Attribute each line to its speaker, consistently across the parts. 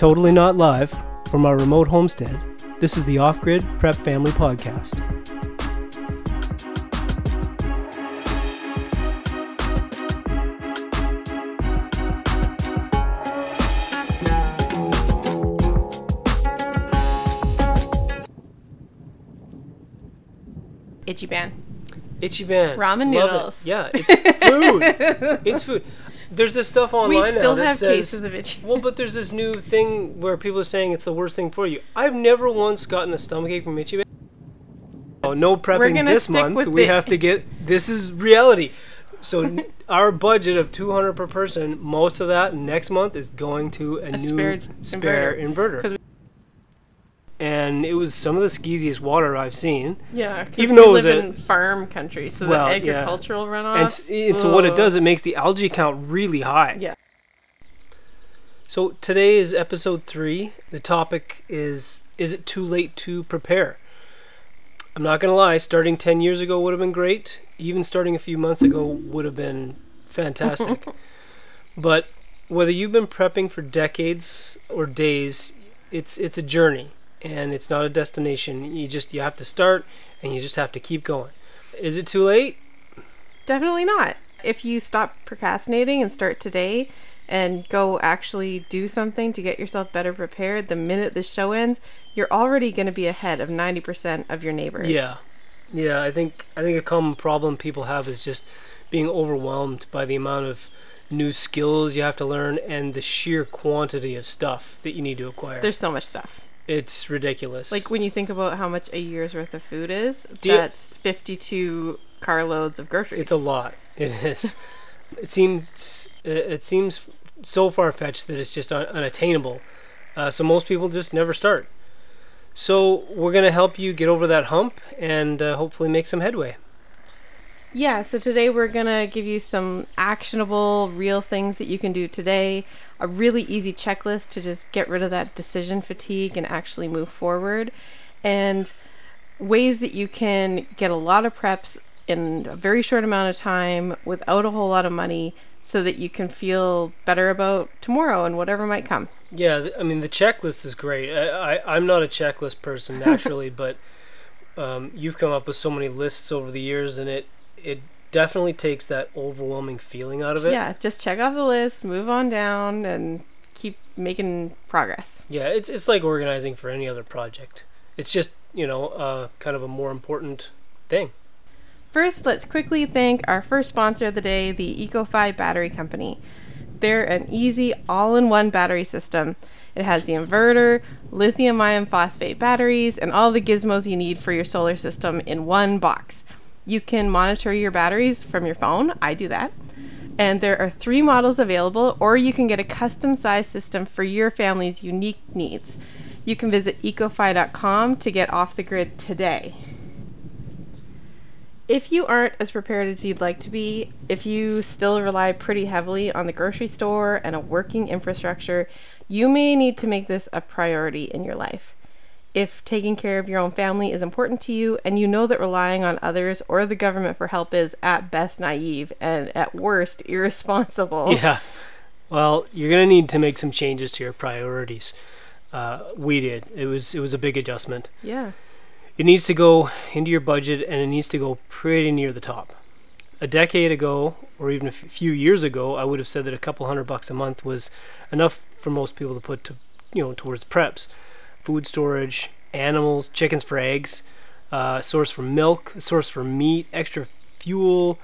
Speaker 1: totally not live from our remote homestead. This is the Off Grid Prep Family Podcast.
Speaker 2: Ichiban.
Speaker 1: Itchy Ban.
Speaker 2: Ramen
Speaker 1: Love it.
Speaker 2: noodles.
Speaker 1: Yeah, it's food. it's food. There's this stuff online
Speaker 2: We still
Speaker 1: now
Speaker 2: have
Speaker 1: says,
Speaker 2: cases of itchy.
Speaker 1: Well, but there's this new thing where people are saying it's the worst thing for you. I've never once gotten a stomachache from itchy. Oh, no prepping this month. We
Speaker 2: the-
Speaker 1: have to get. This is reality. So our budget of 200 per person, most of that next month is going to a,
Speaker 2: A
Speaker 1: new
Speaker 2: spare
Speaker 1: spare
Speaker 2: inverter.
Speaker 1: inverter. And it was some of the skeeziest water I've seen.
Speaker 2: Yeah,
Speaker 1: Even
Speaker 2: we
Speaker 1: though it was
Speaker 2: live
Speaker 1: a-
Speaker 2: in farm country, so
Speaker 1: Well,
Speaker 2: the
Speaker 1: yeah.
Speaker 2: agricultural runoff.
Speaker 1: And, and so what it does, it makes the algae count really high.
Speaker 2: Yeah.
Speaker 1: So today is episode three. The topic is Is it too late to prepare? I'm not going to lie, starting 10 years ago would have been great. Even starting a few months ago would have been fantastic. but whether you've been prepping for decades or days, it's it's a journey and it's not a destination. You just you have to start and you just have to keep going. Is it too late?
Speaker 2: Definitely not. If you stop procrastinating and start today and go actually do something to get yourself better prepared, the minute the show ends, you're already going to be ahead of 90% of your neighbors.
Speaker 1: Yeah, yeah. I think I think a common problem people have is just being overwhelmed by the amount of new skills you have to learn and the sheer quantity of stuff that you need to acquire.
Speaker 2: There's so much stuff.
Speaker 1: It's ridiculous.
Speaker 2: Like when you think about how much a year's worth of food is,
Speaker 1: Do you-
Speaker 2: that's 52 carloads of groceries.
Speaker 1: it's a lot. It is. it seems it it seems so far fetched that it's just un- unattainable. Uh, so most people just never start. So we're gonna help you get over that hump and uh, hopefully make some headway.
Speaker 2: Yeah, so today we're going to give you some actionable, real things that you can do today. A really easy checklist to just get rid of that decision fatigue and actually move forward. And ways that you can get a lot of preps in a very short amount of time without a whole lot of money so that you can feel better about tomorrow and whatever might come.
Speaker 1: Yeah, I mean the checklist is great. I, I I'm not a checklist person naturally, but um, you've come up with so many lists over the years, and it it definitely takes that overwhelming feeling out of it.
Speaker 2: Yeah, just check off the list, move on down, and keep making progress.
Speaker 1: Yeah, it's it's like organizing for any other project. It's just you know uh, kind of a more important thing.
Speaker 2: First, let's quickly thank our first sponsor of the day, the EcoFi Battery Company. They're an easy all in one battery system. It has the inverter, lithium ion phosphate batteries, and all the gizmos you need for your solar system in one box. You can monitor your batteries from your phone. I do that. And there are three models available, or you can get a custom sized system for your family's unique needs. You can visit ecofi.com to get off the grid today. If you aren't as prepared as you'd like to be, if you still rely pretty heavily on the grocery store and a working infrastructure, you may need to make this a priority in your life. If taking care of your own family is important to you and you know that relying on others or the government for help is at best naive and at worst irresponsible.
Speaker 1: Yeah. Well, you're gonna need to make some changes to your priorities. Uh, we did. It was it was a big adjustment.
Speaker 2: Yeah.
Speaker 1: It needs to go into your budget and it needs to go pretty near the top. A decade ago, or even a few years ago, I would have said that a couple hundred bucks a month was enough for most people to put to, you know, towards preps, food storage, animals, chickens for eggs, uh, source for milk, source for meat, extra fuel,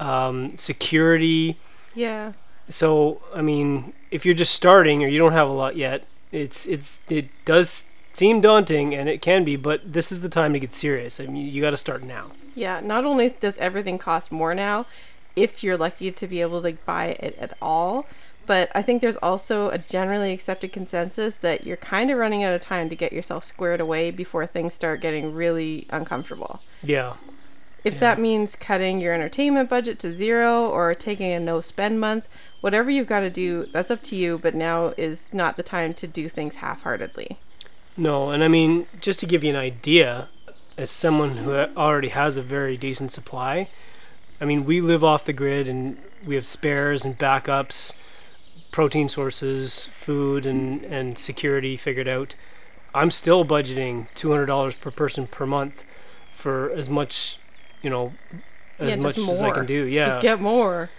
Speaker 1: um, security.
Speaker 2: Yeah.
Speaker 1: So, I mean, if you're just starting or you don't have a lot yet, it's it's it does seem daunting and it can be, but this is the time to get serious. I mean, you got to start now.
Speaker 2: Yeah, not only does everything cost more now, if you're lucky to be able to buy it at all, but I think there's also a generally accepted consensus that you're kind of running out of time to get yourself squared away before things start getting really uncomfortable.
Speaker 1: Yeah.
Speaker 2: If
Speaker 1: Yeah.
Speaker 2: that means cutting your entertainment budget to zero or taking a no spend month, whatever you've got to do, that's up to you, but now is not the time to do things half heartedly.
Speaker 1: No, and I mean, just to give you an idea, as someone who already has a very decent supply, I mean, we live off the grid and we have spares and backups protein sources, food, and and security figured out, I'm still budgeting two hundred dollars per person per month for as much, you know, as
Speaker 2: Yeah,
Speaker 1: much
Speaker 2: just
Speaker 1: as I can do. Yeah.
Speaker 2: Just get more.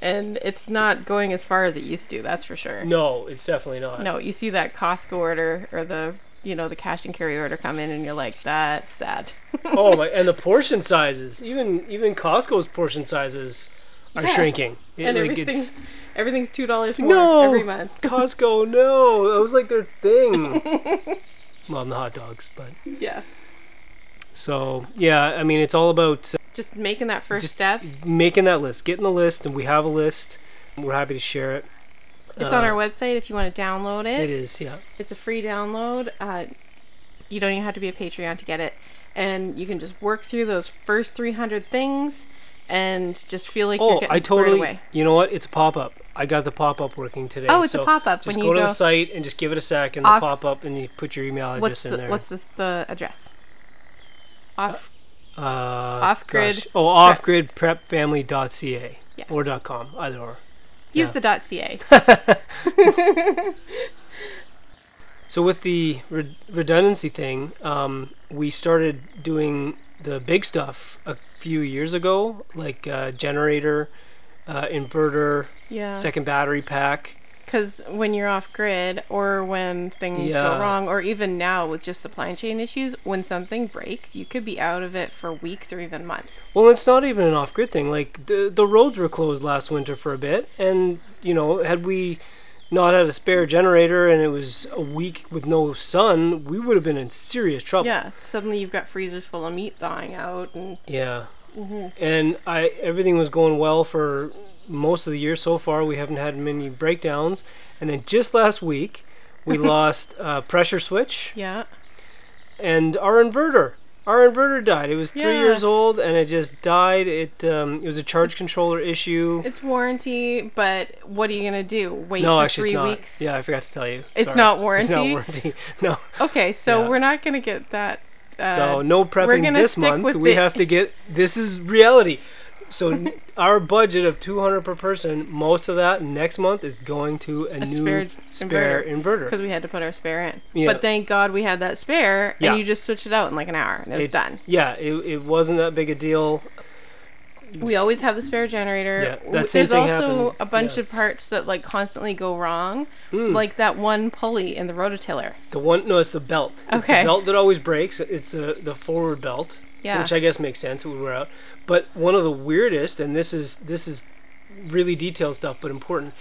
Speaker 2: And it's not going as far as it used to, that's for sure.
Speaker 1: no, it's definitely not.
Speaker 2: No, you see that Costco order or the you know the cash and carry order come in, and you're like, that's sad.
Speaker 1: oh my! And the portion sizes, even even Costco's portion sizes are
Speaker 2: Yeah.
Speaker 1: shrinking. It-
Speaker 2: and
Speaker 1: like,
Speaker 2: everything's everything's two dollars more
Speaker 1: No.
Speaker 2: every month.
Speaker 1: Costco, no, that was like their thing. well, the hot dogs, but
Speaker 2: Yeah,
Speaker 1: so yeah. I mean, it's all about uh,
Speaker 2: just making that first step.
Speaker 1: making that list, getting the list, and we have a list. We're happy to share it.
Speaker 2: It's on
Speaker 1: Uh,
Speaker 2: our website if you want to download it.
Speaker 1: It is, yeah.
Speaker 2: It's a free download. Uh, you don't even have to be a Patreon to get it, and you can just work through those first 300 things, and just feel like you're
Speaker 1: Oh,
Speaker 2: getting
Speaker 1: I totally.
Speaker 2: away.
Speaker 1: You know what? It's a pop up. I got the pop up working today.
Speaker 2: Oh, it's a pop-up
Speaker 1: Just
Speaker 2: when
Speaker 1: go
Speaker 2: you
Speaker 1: to
Speaker 2: go-
Speaker 1: the site and just give it a sec, and
Speaker 2: Off-
Speaker 1: the pop up, and you put your email address
Speaker 2: What's
Speaker 1: in
Speaker 2: the
Speaker 1: there.
Speaker 2: what's the, the address? Off.
Speaker 1: uh,
Speaker 2: off-grid
Speaker 1: gosh. Oh, offgridprepfamily.ca
Speaker 2: Yeah.
Speaker 1: or .com, either or.
Speaker 2: use
Speaker 1: yeah.
Speaker 2: the dot .ca.
Speaker 1: So with the re- redundancy thing, um, we started doing the big stuff a few years ago, like uh, generator, uh, inverter,
Speaker 2: Yeah.
Speaker 1: second battery pack.
Speaker 2: Because when you're off grid, or when things
Speaker 1: Yeah.
Speaker 2: go wrong, or even now with just supply chain issues, when something breaks, you could be out of it for weeks or even months.
Speaker 1: Well, it's not even an off-grid thing. Like the the roads were closed last winter for a bit, and you know, had we not had a spare generator and it was a week with no sun, we would have been in serious trouble.
Speaker 2: Yeah, suddenly you've got freezers full of meat thawing out, and
Speaker 1: Yeah.
Speaker 2: Mm-hmm.
Speaker 1: And I everything was going well for most of the year so far. We haven't had many breakdowns, and then just last week we lost a pressure switch
Speaker 2: yeah,
Speaker 1: and our inverter. Our inverter died. It was three
Speaker 2: Yeah.
Speaker 1: years old and it just died. It um, it was a charge controller issue.
Speaker 2: it's warranty, but what are you gonna do? Wait
Speaker 1: no,
Speaker 2: for
Speaker 1: actually,
Speaker 2: three weeks?
Speaker 1: Yeah, I forgot to tell you.
Speaker 2: It's
Speaker 1: Sorry.
Speaker 2: not
Speaker 1: It's not
Speaker 2: warranty?
Speaker 1: warranty. No.
Speaker 2: Okay, so
Speaker 1: Yeah.
Speaker 2: we're not gonna get that. Uh,
Speaker 1: so no
Speaker 2: we're
Speaker 1: prepping
Speaker 2: gonna
Speaker 1: this
Speaker 2: stick
Speaker 1: month.
Speaker 2: with
Speaker 1: We
Speaker 2: the-
Speaker 1: have to get. This is reality. So our budget of 200 per person, most of that next month is going to a,
Speaker 2: A
Speaker 1: new
Speaker 2: spare
Speaker 1: spare inverter.
Speaker 2: because we had to put our spare in.
Speaker 1: Yeah.
Speaker 2: But thank God we had that spare,
Speaker 1: Yeah.
Speaker 2: and you just switch it out in like an hour, and it was
Speaker 1: It-
Speaker 2: done.
Speaker 1: Yeah, it, it wasn't that big a deal.
Speaker 2: We always have the spare generator.
Speaker 1: Yeah, that same
Speaker 2: There's
Speaker 1: thing
Speaker 2: also
Speaker 1: happened-
Speaker 2: a bunch
Speaker 1: yeah.
Speaker 2: of parts that like constantly go wrong,
Speaker 1: Mm.
Speaker 2: like that one pulley in the rototiller.
Speaker 1: The one, no, it's the belt. It's
Speaker 2: Okay.
Speaker 1: the belt that always breaks. It's the the forward belt.
Speaker 2: Yeah.
Speaker 1: Which I guess makes sense. It would wear out. But one of the weirdest, and this is this is really detailed stuff, but important.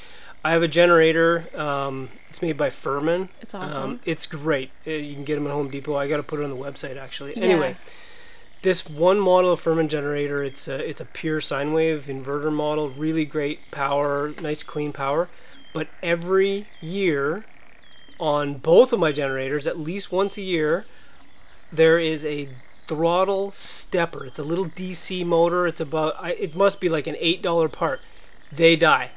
Speaker 1: I have a generator. Um, it's made by Firman.
Speaker 2: It's awesome.
Speaker 1: Um, it's great. Uh, you can get them at Home Depot. I got to put it on the website actually.
Speaker 2: Yeah.
Speaker 1: Anyway, this one model of Firman generator. It's a it's a pure sine wave inverter model. Really great power, nice clean power. But every year, on both of my generators, at least once a year, there is a throttle stepper. It's a little DC motor. It's about I, it must be like an eight dollar part. They die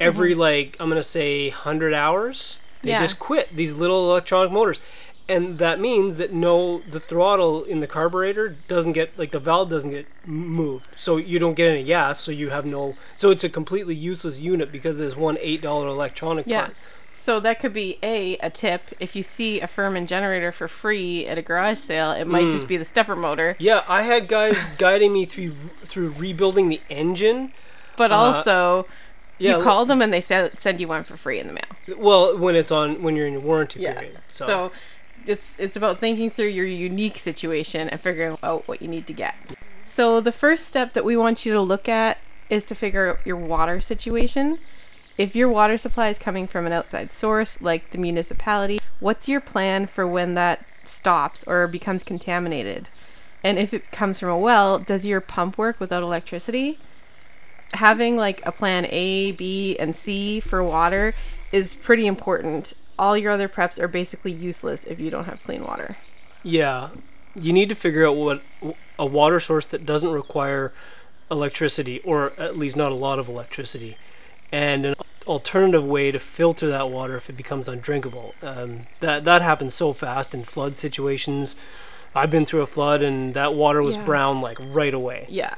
Speaker 1: every mm-hmm. like I'm gonna say hundred hours. They
Speaker 2: Yeah.
Speaker 1: just quit these little electronic motors, and that means that no the throttle in the carburetor doesn't get like the valve doesn't get moved, so you don't get any gas. So you have no. So it's a completely useless unit because there's one eight dollar electronic
Speaker 2: Yeah.
Speaker 1: part.
Speaker 2: So that could be a a tip. If you see a Firman generator for free at a garage sale, it might
Speaker 1: Mm.
Speaker 2: just be the stepper motor.
Speaker 1: Yeah, I had guys guiding me through through rebuilding the engine.
Speaker 2: But
Speaker 1: Uh,
Speaker 2: also,
Speaker 1: Yeah,
Speaker 2: you call them and they send send you one for free in the mail.
Speaker 1: well when it's on when you're in your warranty
Speaker 2: Yeah.
Speaker 1: period. So,
Speaker 2: So it's it's about thinking through your unique situation and figuring out what you need to get. So the first step that we want you to look at is to figure out your water situation. If your water supply is coming from an outside source like the municipality, what's your plan for when that stops or becomes contaminated? And if it comes from a well, does your pump work without electricity? having like a plan A, B, and C for water is pretty important. All your other preps are basically useless if you don't have clean water.
Speaker 1: Yeah, you need to figure out what a water source that doesn't require electricity, or at least not a lot of electricity, and an alternative way to filter that water if it becomes undrinkable. Um, that that happens so fast in flood situations. I've been through a flood, and that water was
Speaker 2: Yeah.
Speaker 1: brown like right away.
Speaker 2: Yeah.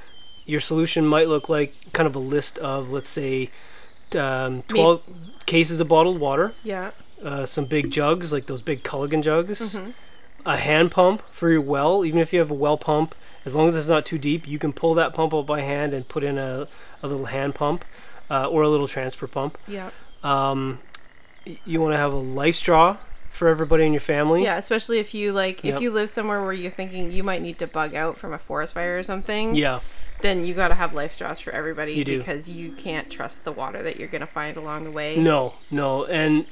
Speaker 1: Your solution might look like kind of a list of, let's say, um, 12, cases of bottled water,
Speaker 2: Yeah.
Speaker 1: uh, some big jugs like those big Culligan jugs,
Speaker 2: Mm-hmm.
Speaker 1: a hand pump for your well. Even if you have a well pump, as long as it's not too deep, you can pull that pump up by hand and put in a, a little hand pump uh, or a little transfer pump.
Speaker 2: Yeah.
Speaker 1: Um, you want to have a life straw for everybody in your family.
Speaker 2: Yeah, especially if you like
Speaker 1: Yep.
Speaker 2: if you live somewhere where you're thinking you might need to bug out from a forest fire or something.
Speaker 1: Yeah.
Speaker 2: Then you got to have life straws for everybody
Speaker 1: You do.
Speaker 2: because you can't trust the water that you're going to find along the way.
Speaker 1: No, no, and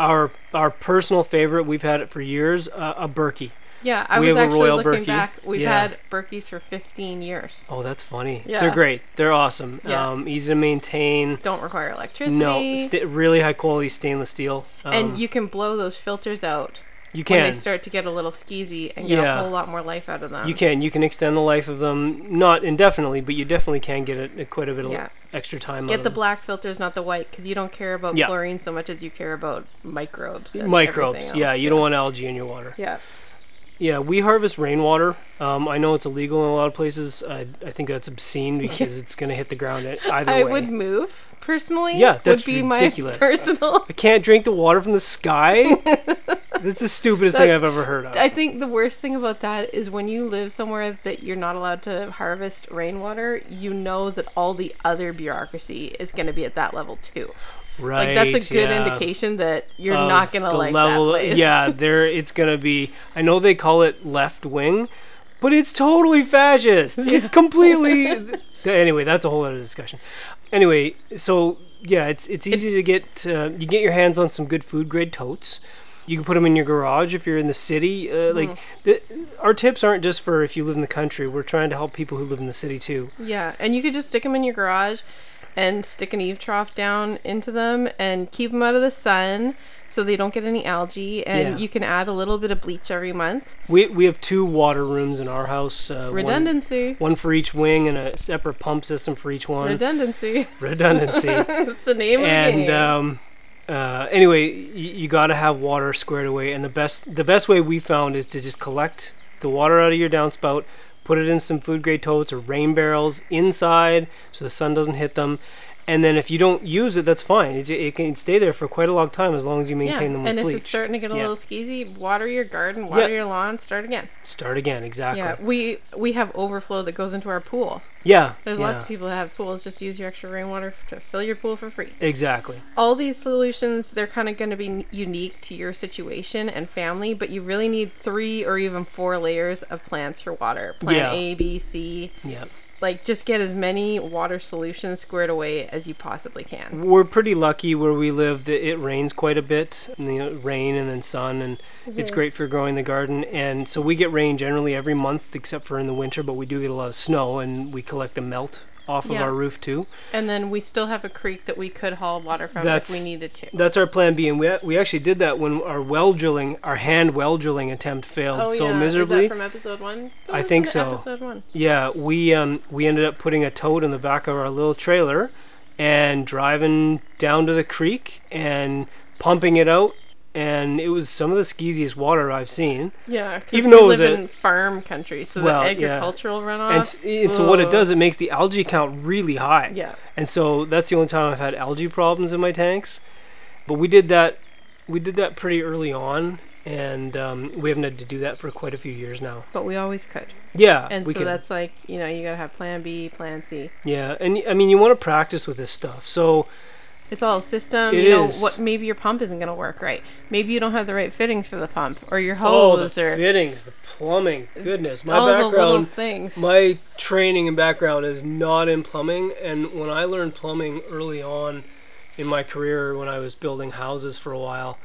Speaker 1: our our personal favorite, we've had it for years, uh, a Berkey.
Speaker 2: Yeah, I
Speaker 1: We
Speaker 2: was actually
Speaker 1: Royal
Speaker 2: looking
Speaker 1: Berkey.
Speaker 2: back. We've
Speaker 1: Yeah.
Speaker 2: had Berkeys for 15 years.
Speaker 1: Oh, that's funny.
Speaker 2: Yeah.
Speaker 1: They're great. They're awesome.
Speaker 2: Yeah.
Speaker 1: Um, easy to maintain.
Speaker 2: Don't require electricity.
Speaker 1: No, sta really high quality stainless steel. Um,
Speaker 2: and you can blow those filters out
Speaker 1: you
Speaker 2: when
Speaker 1: can
Speaker 2: they start to get a little skeezy and get
Speaker 1: Yeah.
Speaker 2: a whole lot more life out of them.
Speaker 1: you can you can extend the life of them not indefinitely, but you definitely can get a, a quite a bit of
Speaker 2: Yeah.
Speaker 1: extra time.
Speaker 2: Get the
Speaker 1: them.
Speaker 2: black filters, not the white, because you don't care about
Speaker 1: Yeah.
Speaker 2: chlorine so much as you care about microbes.
Speaker 1: Microbes. Yeah, you don't want algae in your water.
Speaker 2: Yeah.
Speaker 1: Yeah, we harvest rainwater. Um, I know it's illegal in a lot of places. I, I think that's obscene because it's going to hit the ground either
Speaker 2: I
Speaker 1: way.
Speaker 2: would move personally.
Speaker 1: Yeah, that's
Speaker 2: would be
Speaker 1: ridiculous.
Speaker 2: my personal.
Speaker 1: I can't drink the water from the sky. that's the stupidest thing I've ever heard of.
Speaker 2: I think the worst thing about that is when you live somewhere that you're not allowed to harvest rainwater, you know that all the other bureaucracy is going to be at that level too.
Speaker 1: Right.
Speaker 2: Like that's a good
Speaker 1: yeah.
Speaker 2: indication that you're
Speaker 1: of
Speaker 2: not going to
Speaker 1: the
Speaker 2: like
Speaker 1: level-
Speaker 2: that place.
Speaker 1: Yeah, there it's gonna be. I know they call it left wing, but it's totally fascist. It's completely. anyway, that's a whole other discussion. Anyway, so yeah, it's it's easy to get. Uh, you get your hands on some good food grade totes. You can put them in your garage if you're in the city. Uh, Like the, our tips aren't just for if you live in the country. We're trying to help people who live in the city too.
Speaker 2: Yeah, and you could just stick them in your garage and stick an eave trough down into them and keep them out of the sun so they don't get any algae. And
Speaker 1: Yeah.
Speaker 2: you can add a little bit of bleach every month.
Speaker 1: We we have two water rooms in our house. Uh,
Speaker 2: Redundancy.
Speaker 1: One, for each wing and a separate pump system for each one.
Speaker 2: Redundancy.
Speaker 1: Redundancy.
Speaker 2: That's the name of the game.
Speaker 1: um, uh, anyway, y- you got to have water squared away, and the best the best way we found is to just collect the water out of your downspout, put it in some food grade totes or rain barrels inside, so the sun doesn't hit them. And then if you don't use it, that's fine. It, it can stay there for quite a long time as long as you maintain
Speaker 2: yeah,
Speaker 1: them with
Speaker 2: and if it's starting to get a
Speaker 1: Yeah.
Speaker 2: little skeezy, water your garden, water
Speaker 1: Yeah.
Speaker 2: your lawn, start again.
Speaker 1: Start again, exactly.
Speaker 2: Yeah, we we have overflow that goes into our pool.
Speaker 1: Yeah,
Speaker 2: There's lots of people that have pools. Just use your extra rainwater to fill your pool for free.
Speaker 1: Exactly.
Speaker 2: all these solutions they're kind of going to be unique to your situation and family but you really need three or even four layers of plants for water
Speaker 1: Plant
Speaker 2: a b c
Speaker 1: Yeah.
Speaker 2: Like just get as many water solutions squared away as you possibly can
Speaker 1: We're pretty lucky where we live that it rains quite a bit. You know, rain and then sun, and it's mhm. great for growing the garden. And so we get rain generally every month, except for in the winter. But we do get a lot of snow, and we collect the melt off of our roof too.
Speaker 2: and then we still have a creek that we could haul water from
Speaker 1: That's-
Speaker 2: if we needed to
Speaker 1: That's our plan B, and we we actually did that when our well drilling, our hand well drilling attempt failed
Speaker 2: oh
Speaker 1: so
Speaker 2: yeah
Speaker 1: miserably.
Speaker 2: is that from episode one That
Speaker 1: I think so.
Speaker 2: episode one
Speaker 1: Yeah, we um we ended up putting a toad in the back of our little trailer and driving down to the creek and pumping it out and it was some of the skeeziest water I've seen.
Speaker 2: Yeah,
Speaker 1: Even
Speaker 2: we
Speaker 1: though it was
Speaker 2: live
Speaker 1: a-
Speaker 2: in farm country so
Speaker 1: Well,
Speaker 2: the
Speaker 1: yeah.
Speaker 2: agricultural runoff
Speaker 1: And, and so what it does, it makes the algae count really high.
Speaker 2: yeah
Speaker 1: And so that's the only time I've had algae problems in my tanks. But we did that we did that pretty early on and um, we haven't had to do that for quite a few years now.
Speaker 2: but we always could
Speaker 1: Yeah,
Speaker 2: And
Speaker 1: we
Speaker 2: so
Speaker 1: can.
Speaker 2: that's like, you know, you gotta have plan B, plan C.
Speaker 1: yeah, and I mean you want to practice with this stuff. So
Speaker 2: It's all system.
Speaker 1: It
Speaker 2: you know
Speaker 1: is.
Speaker 2: what? Maybe your pump isn't gonna work right. Maybe you don't have the right fittings for the pump, or your
Speaker 1: Oh, the
Speaker 2: or
Speaker 1: fittings, the plumbing. Goodness, my
Speaker 2: all the little
Speaker 1: background,
Speaker 2: things.
Speaker 1: my training and background is not in plumbing. And when I learned plumbing early on in my career, when I was building houses for a while,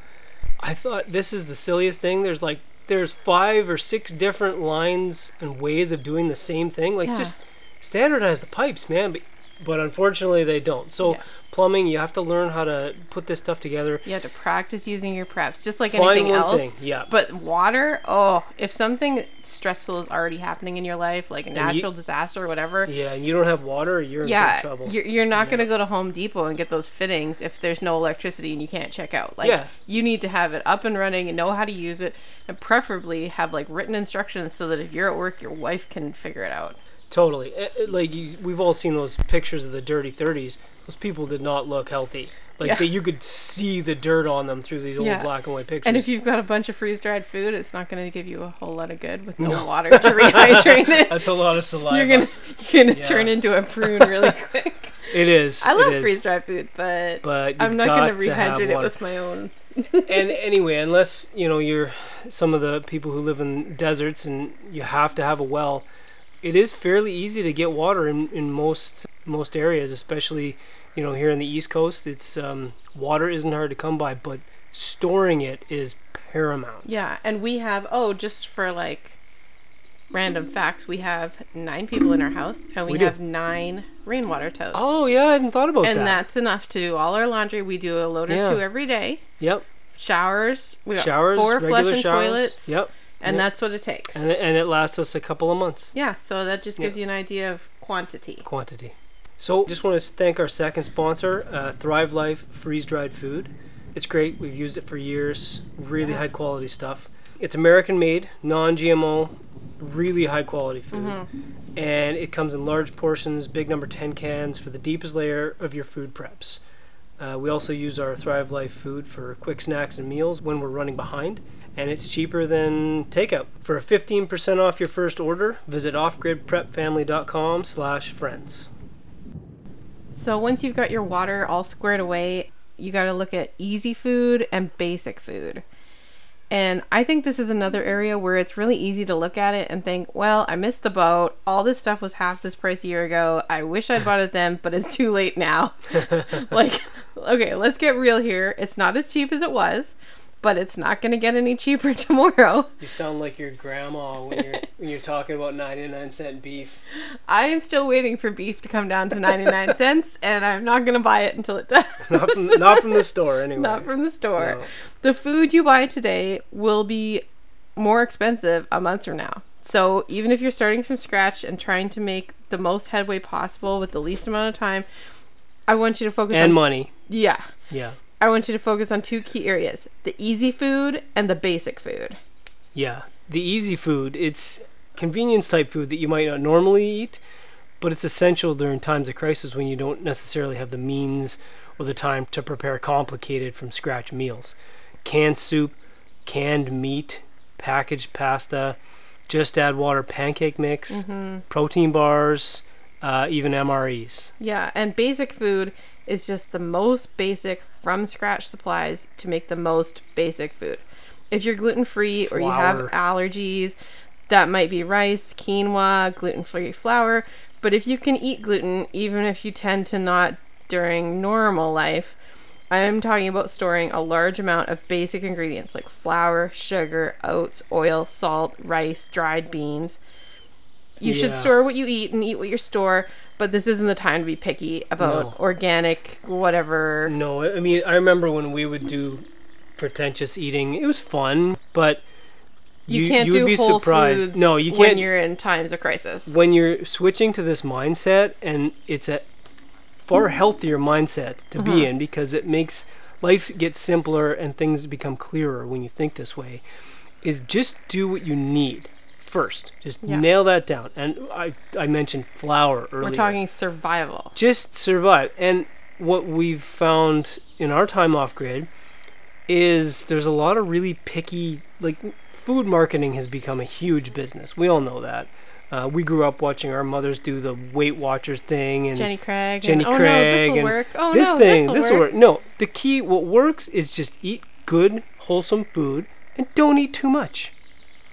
Speaker 1: I thought this is the silliest thing. There's like there's five or six different lines and ways of doing the same thing. Like
Speaker 2: Yeah.
Speaker 1: just standardize the pipes, man. But but unfortunately they don't. So
Speaker 2: Yeah.
Speaker 1: plumbing, you have to learn how to put this stuff together.
Speaker 2: you have to practice using your preps, just like
Speaker 1: Find
Speaker 2: anything else.
Speaker 1: thing, yeah.
Speaker 2: But water, oh, if something stressful is already happening in your life, like a
Speaker 1: you-
Speaker 2: natural disaster or whatever,
Speaker 1: Yeah, and you don't have water, you're in
Speaker 2: yeah,
Speaker 1: big trouble.
Speaker 2: you're, you're not going to go to Home Depot and get those fittings if there's no electricity and you can't check out. Like,
Speaker 1: Yeah.
Speaker 2: you need to have it up and running and know how to use it, and preferably have like written instructions so that if you're at work, your wife can figure it out.
Speaker 1: Totally. Eh, eh, Like you, we've all seen those pictures of the dirty 30s. Those people did not look healthy. like
Speaker 2: Yeah.
Speaker 1: you could see the dirt on them through these old
Speaker 2: Yeah.
Speaker 1: black and white pictures.
Speaker 2: And if you've got a bunch of freeze dried food, it's not going to give you a whole lot of good with no, water to rehydrate it.
Speaker 1: that's a lot of saliva.
Speaker 2: You're gonna you're gonna
Speaker 1: Yeah.
Speaker 2: turn into a prune really quick.
Speaker 1: It is.
Speaker 2: I love freeze dried food, but,
Speaker 1: But
Speaker 2: I'm not gonna
Speaker 1: got to
Speaker 2: rehydrate it with my own.
Speaker 1: and anyway, unless you know you're some of the people who live in deserts and you have to have a well, it is fairly easy to get water in, in most most areas, especially you know here in the East Coast. It's um, water isn't hard to come by, but storing it is paramount.
Speaker 2: Yeah, and we have oh, just for like random facts, we have nine people in our house, and we,
Speaker 1: We do.
Speaker 2: have nine rainwater totes.
Speaker 1: Oh yeah, I hadn't thought about
Speaker 2: and
Speaker 1: that.
Speaker 2: And that's enough to do all our laundry. We do a load or
Speaker 1: Yeah.
Speaker 2: two every day.
Speaker 1: Yep,
Speaker 2: Showers, we got
Speaker 1: showers,
Speaker 2: four
Speaker 1: regular
Speaker 2: flushing
Speaker 1: showers.
Speaker 2: toilets.
Speaker 1: Yep,
Speaker 2: and
Speaker 1: Yep.
Speaker 2: that's what it takes.
Speaker 1: and it, and it lasts us a couple of months.
Speaker 2: yeah, so that just gives
Speaker 1: Yeah.
Speaker 2: you an idea of quantity.
Speaker 1: quantity. So, just want to thank our second sponsor, uh, Thrive Life Freeze Dried Food. It's great. We've used it for years. Really
Speaker 2: Yeah.
Speaker 1: high quality stuff. It's American made, non GMO, really high quality food.
Speaker 2: Mm-hmm.
Speaker 1: And it comes in large portions, big number 10 cans for the deepest layer of your food preps. Uh, we also use our Thrive Life food for quick snacks and meals when we're running behind. And it's cheaper than takeout. For 15% off your first order, visit offgridprepfamily.com slash friends.
Speaker 2: So once you've got your water all squared away, you got to look at easy food and basic food. And I think this is another area where it's really easy to look at it and think, well, I missed the boat. All this stuff was half this price a year ago. I wish I'd bought it then, but it's too late now. like, okay, let's get real here. It's not as cheap as it was, but it's not going to get any cheaper tomorrow.
Speaker 1: You sound like your grandma when you're when you're talking about 99 cent beef.
Speaker 2: I am still waiting for beef to come down to 99 cents, and I'm not going to buy it until it does.
Speaker 1: Not from not from the store anyway.
Speaker 2: Not from the store.
Speaker 1: No.
Speaker 2: The food you buy today will be more expensive a month from now. So even if you're starting from scratch and trying to make the most headway possible with the least amount of time, I want you to focus
Speaker 1: and
Speaker 2: on
Speaker 1: money.
Speaker 2: yeah.
Speaker 1: Yeah.
Speaker 2: I want you to focus on two key areas: the easy food and the basic food.
Speaker 1: Yeah. The easy food, it's convenience type food that you might not normally eat, but it's essential during times of crisis when you don't necessarily have the means or the time to prepare complicated from scratch meals. Canned soup, canned meat, packaged pasta, just add water pancake mix,
Speaker 2: Mm-hmm.
Speaker 1: protein bars, uh, even MREs.
Speaker 2: Yeah, and basic food is just the most basic from scratch supplies to make the most basic food. If you're gluten free or you have allergies, that might be rice, quinoa, gluten free flour. But if you can eat gluten, even if you tend to not during normal life, I'm talking about storing a large amount of basic ingredients like flour, sugar, oats, oil, salt, rice, dried beans. You should store what you eat and eat what you store, but this isn't the time to be picky about
Speaker 1: No.
Speaker 2: organic, whatever.
Speaker 1: No, I mean, I remember when we would do pretentious eating, it was fun, but
Speaker 2: You, can't do
Speaker 1: would be
Speaker 2: whole
Speaker 1: surprised.
Speaker 2: foods
Speaker 1: no, you can't.
Speaker 2: when you're in times of crisis.
Speaker 1: when you're switching to this mindset, and it's a far mm. healthier mindset to be uh-huh. in because it makes life get simpler and things become clearer when you think this way. Is just do what you need first. Just
Speaker 2: Yeah.
Speaker 1: nail that down. And I I mentioned flour earlier
Speaker 2: We're talking survival.
Speaker 1: just survive. And what we've found in our time off grid is there's a lot of really picky, like food marketing has become a huge business. We all know that. Uh, we grew up watching our mothers do the Weight Watchers thing and
Speaker 2: Jenny Craig.
Speaker 1: Jenny
Speaker 2: and, oh no, this will work. Oh
Speaker 1: this
Speaker 2: no,
Speaker 1: thing.
Speaker 2: this thing,
Speaker 1: This will work. No, the key, what works is just eat good, wholesome food and don't eat too much.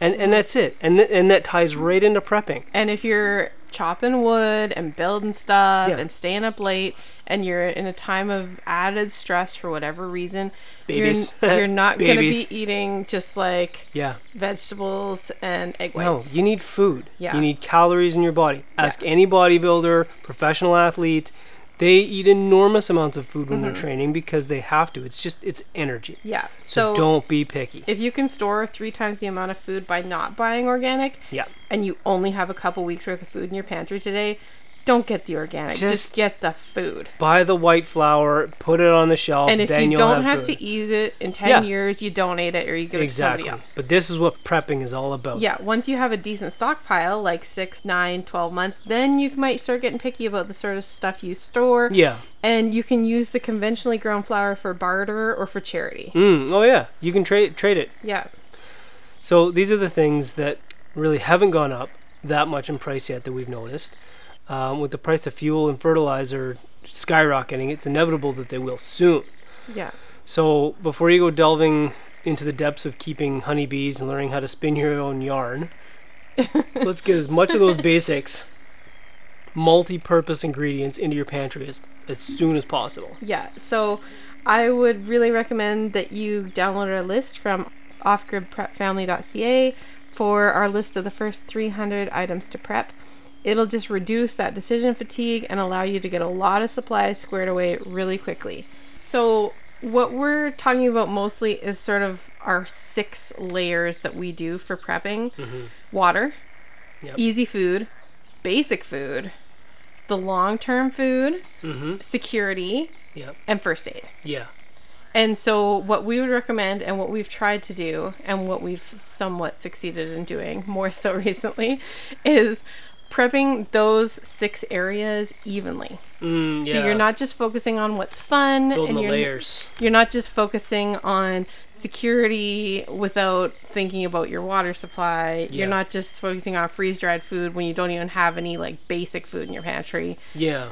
Speaker 1: And, and that's it. And, th- and that ties right into prepping.
Speaker 2: And if you're chopping wood and building stuff
Speaker 1: Yeah.
Speaker 2: and staying up late and you're in a time of added stress for whatever reason,
Speaker 1: Babies.
Speaker 2: you're, you're not going to be eating just like
Speaker 1: Yeah.
Speaker 2: vegetables and egg whites No,
Speaker 1: you need food.
Speaker 2: Yeah.
Speaker 1: You need calories in your body. Ask any bodybuilder, professional athlete. They eat enormous amounts of food when
Speaker 2: Mm-hmm.
Speaker 1: they're training because they have to. It's just it's energy.
Speaker 2: yeah.
Speaker 1: So,
Speaker 2: So,
Speaker 1: don't be picky.
Speaker 2: if you can store three times the amount of food by not buying organic,
Speaker 1: Yeah.
Speaker 2: and you only have a couple weeks worth of food in your pantry today, don't get the organic. Just,
Speaker 1: Just-
Speaker 2: get the food.
Speaker 1: Buy the white flour, put it on the shelf,
Speaker 2: And if
Speaker 1: then
Speaker 2: you
Speaker 1: you'll
Speaker 2: don't
Speaker 1: have,
Speaker 2: have, to eat it in 10
Speaker 1: Yeah.
Speaker 2: years, you donate it or you give it to
Speaker 1: exactly.
Speaker 2: somebody else.
Speaker 1: But this is what prepping is all about.
Speaker 2: Yeah, once you have a decent stockpile, like six, nine, 12 months, then you might start getting picky about the sort of stuff you store.
Speaker 1: Yeah.
Speaker 2: And you can use the conventionally grown flour for barter or for charity.
Speaker 1: Mm, oh yeah. You can trade trade it.
Speaker 2: Yeah.
Speaker 1: So these are the things that really haven't gone up that much in price yet that we've noticed. Um, with the price of fuel and fertilizer skyrocketing, it's inevitable that they will soon.
Speaker 2: Yeah.
Speaker 1: So before you go delving into the depths of keeping honeybees and learning how to spin your own yarn, let's get as much of those basics, multi-purpose ingredients into your pantry as, as soon as possible.
Speaker 2: Yeah. So I would really recommend that you download our list from offgridprepfamily.ca for our list of the first 300 items to prep. It'll just reduce that decision fatigue and allow you to get a lot of supplies squared away really quickly. So, what we're talking about mostly is sort of our six layers that we do for prepping water,
Speaker 1: Yep.
Speaker 2: easy food, basic food, the long term food,
Speaker 1: Mm-hmm.
Speaker 2: security,
Speaker 1: Yep.
Speaker 2: and first aid.
Speaker 1: Yeah.
Speaker 2: And so, what we would recommend, and what we've tried to do, and what we've somewhat succeeded in doing more so recently, is prepping those six areas evenly.
Speaker 1: Mm, yeah.
Speaker 2: So you're not just focusing on what's fun,
Speaker 1: building
Speaker 2: and
Speaker 1: the
Speaker 2: you're
Speaker 1: layers.
Speaker 2: you're not just focusing on security without thinking about your water supply.
Speaker 1: Yeah.
Speaker 2: You're not just focusing on freeze dried food when you don't even have any like basic food in your pantry.
Speaker 1: Yeah.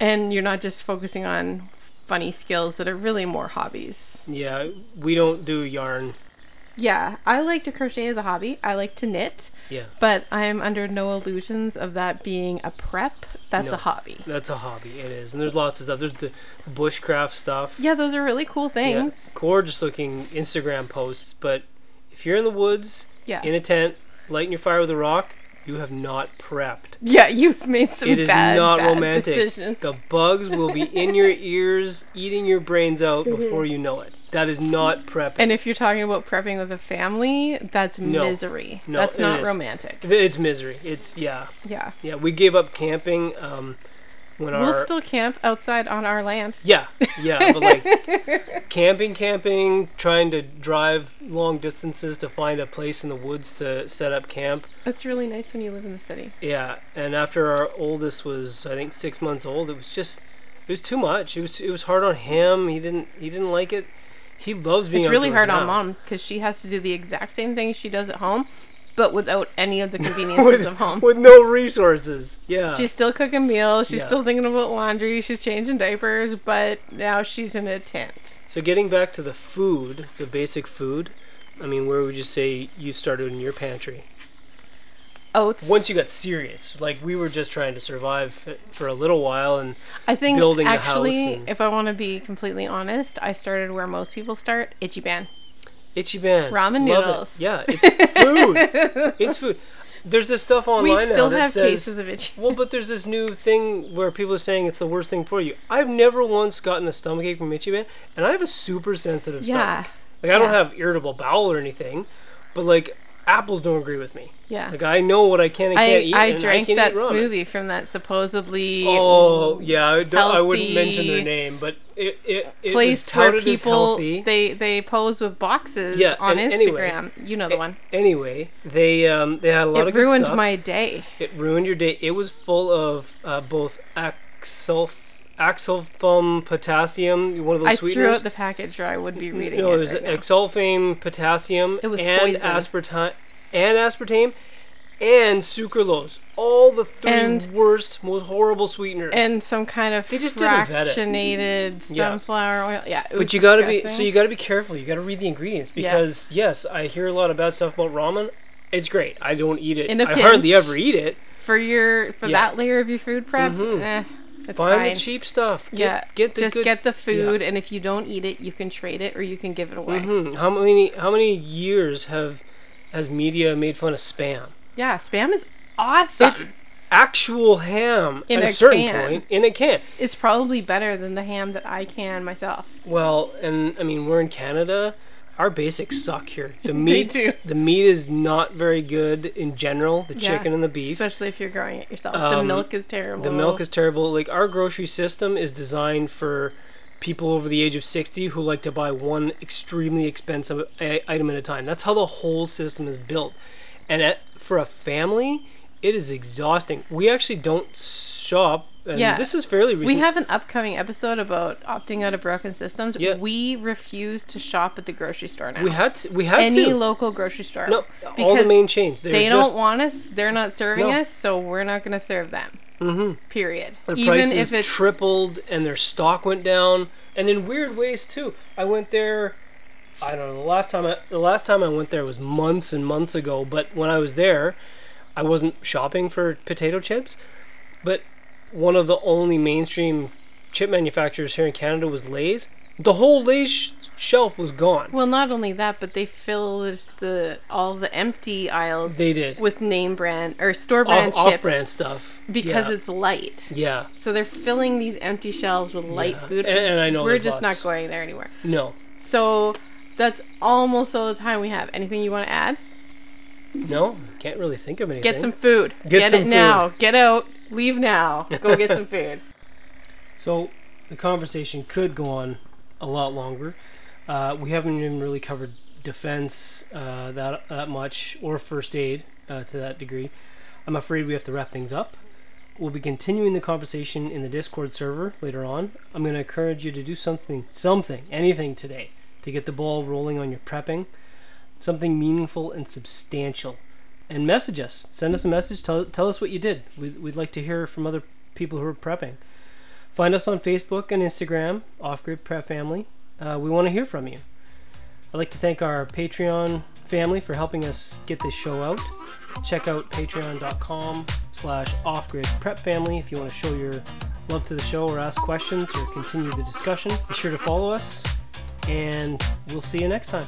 Speaker 2: And you're not just focusing on funny skills that are really more hobbies.
Speaker 1: Yeah. We don't do yarn.
Speaker 2: Yeah, I like to crochet as a hobby. I like to knit,
Speaker 1: Yeah.
Speaker 2: but I'm under no illusions of that being a prep. That's
Speaker 1: No.
Speaker 2: a hobby.
Speaker 1: That's a hobby. It is. And there's lots of stuff. There's the bushcraft stuff.
Speaker 2: Yeah, those are really cool
Speaker 1: Yeah,
Speaker 2: things.
Speaker 1: gorgeous looking Instagram posts. But if you're in the woods,
Speaker 2: Yeah.
Speaker 1: in a tent, lighting your fire with a rock, you have not prepped.
Speaker 2: Yeah, you've made some
Speaker 1: It is
Speaker 2: bad,
Speaker 1: not
Speaker 2: bad
Speaker 1: romantic.
Speaker 2: decisions.
Speaker 1: The bugs will be in your ears, eating your brains out mhm. before you know it. That is not prepping.
Speaker 2: And if you're talking about prepping with a family, that's
Speaker 1: No.
Speaker 2: misery.
Speaker 1: No,
Speaker 2: that's not
Speaker 1: is.
Speaker 2: romantic.
Speaker 1: it's misery. It's yeah,
Speaker 2: Yeah.
Speaker 1: yeah. We gave up camping um, when our
Speaker 2: We'll still camp outside on our land.
Speaker 1: Yeah, yeah, but like camping, camping, trying to drive long distances to find a place in the woods to set up camp.
Speaker 2: That's really nice when you live in the city.
Speaker 1: Yeah, and after our oldest was, I think, six months old, it was just, it was too much. It was, it was hard on him. He didn't, he didn't like it. He loves being.
Speaker 2: It's really hard on mom because she has to do the exact same things she does at home, but without any of the conveniences of home.
Speaker 1: with no resources. Yeah,
Speaker 2: She's still cooking meals. She's
Speaker 1: Yeah.
Speaker 2: still thinking about laundry. She's changing diapers, but now she's in a tent.
Speaker 1: So getting back to the food, the basic food. I mean, where would you say you started in your pantry?
Speaker 2: Oats.
Speaker 1: once you got serious, like we were just trying to survive for a little while, and
Speaker 2: I think
Speaker 1: building a
Speaker 2: actually, if I want to be completely honest, I started where most people start, Ichiban.
Speaker 1: Itchy Ban,
Speaker 2: Ramen
Speaker 1: love it.
Speaker 2: noodles.
Speaker 1: Yeah, it's food. it's food. There's this stuff online
Speaker 2: We still
Speaker 1: now that
Speaker 2: have
Speaker 1: says,
Speaker 2: cases of Itchy.
Speaker 1: well, but there's this new thing where people are saying it's the worst thing for you. I've never once gotten a stomachache from Ichiban, and I have a super sensitive
Speaker 2: Yeah,
Speaker 1: stomach. Like I don't have irritable bowel or anything, but like apples don't agree with me.
Speaker 2: yeah.
Speaker 1: Like I know what I can and can't
Speaker 2: I,
Speaker 1: eat.
Speaker 2: I
Speaker 1: and
Speaker 2: drank
Speaker 1: can
Speaker 2: that smoothie from that supposedly
Speaker 1: Oh yeah, I, don't, I wouldn't mention their name, but it it, it was
Speaker 2: place where people they they pose with boxes
Speaker 1: Yeah,
Speaker 2: on
Speaker 1: and anyway-
Speaker 2: Instagram. you know the one.
Speaker 1: Anyway, they um they had a lot
Speaker 2: It
Speaker 1: of
Speaker 2: ruined my day.
Speaker 1: It ruined your day. It was full of uh, both axulf acesulfame potassium, one of those sweeteners.
Speaker 2: I threw out the package, or I would be reading
Speaker 1: no,
Speaker 2: it.
Speaker 1: it was
Speaker 2: right now.
Speaker 1: potassium,
Speaker 2: It was
Speaker 1: and
Speaker 2: poison.
Speaker 1: aspartame, and aspartame, and sucralose. All the three
Speaker 2: And-
Speaker 1: worst, most horrible sweeteners.
Speaker 2: and some kind of
Speaker 1: They just didn't vet it.
Speaker 2: fractionated
Speaker 1: Yeah.
Speaker 2: sunflower oil. Yeah, it
Speaker 1: But you gotta be so you gotta be careful. You gotta read the ingredients
Speaker 2: Yeah.
Speaker 1: because yes, I hear a lot of bad stuff about ramen. It's great. I don't eat it.
Speaker 2: In a
Speaker 1: I hardly ever eat it.
Speaker 2: for your for
Speaker 1: Yeah.
Speaker 2: that layer of your food prep.
Speaker 1: Mhm.
Speaker 2: Eh, it's
Speaker 1: Find
Speaker 2: fine.
Speaker 1: the cheap stuff. Get,
Speaker 2: yeah,
Speaker 1: get the
Speaker 2: just
Speaker 1: good.
Speaker 2: get the food, and if you don't eat it, you can trade it or you can give it away.
Speaker 1: Mm-hmm. How many how many years have has media made fun of spam?
Speaker 2: Yeah, spam is awesome.
Speaker 1: It's actual ham
Speaker 2: In
Speaker 1: at a,
Speaker 2: a
Speaker 1: certain
Speaker 2: can.
Speaker 1: point in a can.
Speaker 2: It's probably better than the ham that I can myself.
Speaker 1: Well, and I mean we're in Canada. Our basics suck here. The meat, the meat is not very good in general. The
Speaker 2: Yeah.
Speaker 1: chicken and the beef.
Speaker 2: Especially if you're growing it yourself. the
Speaker 1: Um,
Speaker 2: milk is terrible.
Speaker 1: The milk is terrible. Like our grocery system is designed for people over the age of 60 who like to buy one extremely expensive a- item at a time. That's how the whole system is built. And at, for a family, it is exhausting. We actually don't shop. And
Speaker 2: Yeah.
Speaker 1: This is fairly recent.
Speaker 2: We have an upcoming episode about opting out of broken systems.
Speaker 1: Yeah.
Speaker 2: We refuse to shop at the grocery store now.
Speaker 1: we had to, we had
Speaker 2: Any
Speaker 1: to.
Speaker 2: local grocery store.
Speaker 1: no, all the main chains.
Speaker 2: They
Speaker 1: just,
Speaker 2: don't want us. They're not serving
Speaker 1: No.
Speaker 2: us, so we're not going to serve them.
Speaker 1: Mhm.
Speaker 2: Period.
Speaker 1: Their
Speaker 2: Even
Speaker 1: prices
Speaker 2: if it's
Speaker 1: tripled and their stock went down, and in weird ways too. I went there. I don't know. The last time I the last time I went there was months and months ago. But when I was there, I wasn't shopping for potato chips. But one of the only mainstream chip manufacturers here in Canada was Lay's. The whole Lay's sh- shelf was gone.
Speaker 2: well, not only that, but they filled the all the empty aisles
Speaker 1: They did
Speaker 2: with name brand or store brand
Speaker 1: off,
Speaker 2: chips
Speaker 1: off-brand stuff
Speaker 2: because
Speaker 1: yeah.
Speaker 2: it's light.
Speaker 1: yeah
Speaker 2: So they're filling these empty shelves with light
Speaker 1: Yeah.
Speaker 2: food.
Speaker 1: And- and I know
Speaker 2: we're just
Speaker 1: lots.
Speaker 2: not going there anymore.
Speaker 1: no
Speaker 2: So that's almost all the time we have. Anything you want to add?
Speaker 1: no can't really think of anything.
Speaker 2: Get some food.
Speaker 1: Get
Speaker 2: Get,
Speaker 1: some
Speaker 2: it now. Get out. Leave now. Go get some food.
Speaker 1: So the conversation could go on a lot longer. Uh, we haven't even really covered defense uh, that that much or first aid uh, to that degree. I'm afraid we have to wrap things up. We'll be continuing the conversation in the Discord server later on. I'm going to encourage you to do something, something, anything today to get the ball rolling on your prepping. Something meaningful and substantial. And message us. Send us a message. Tell, tell us what you did. We'd, we'd like to hear from other people who are prepping. Find us on Facebook and Instagram, Off Grid Prep Family. Uh, we want to hear from you. I'd like to thank our Patreon family for helping us get this show out. Check out patreon.com slash offgrid prep family if you want to show your love to the show or ask questions or continue the discussion. Be sure to follow us, and we'll see you next time.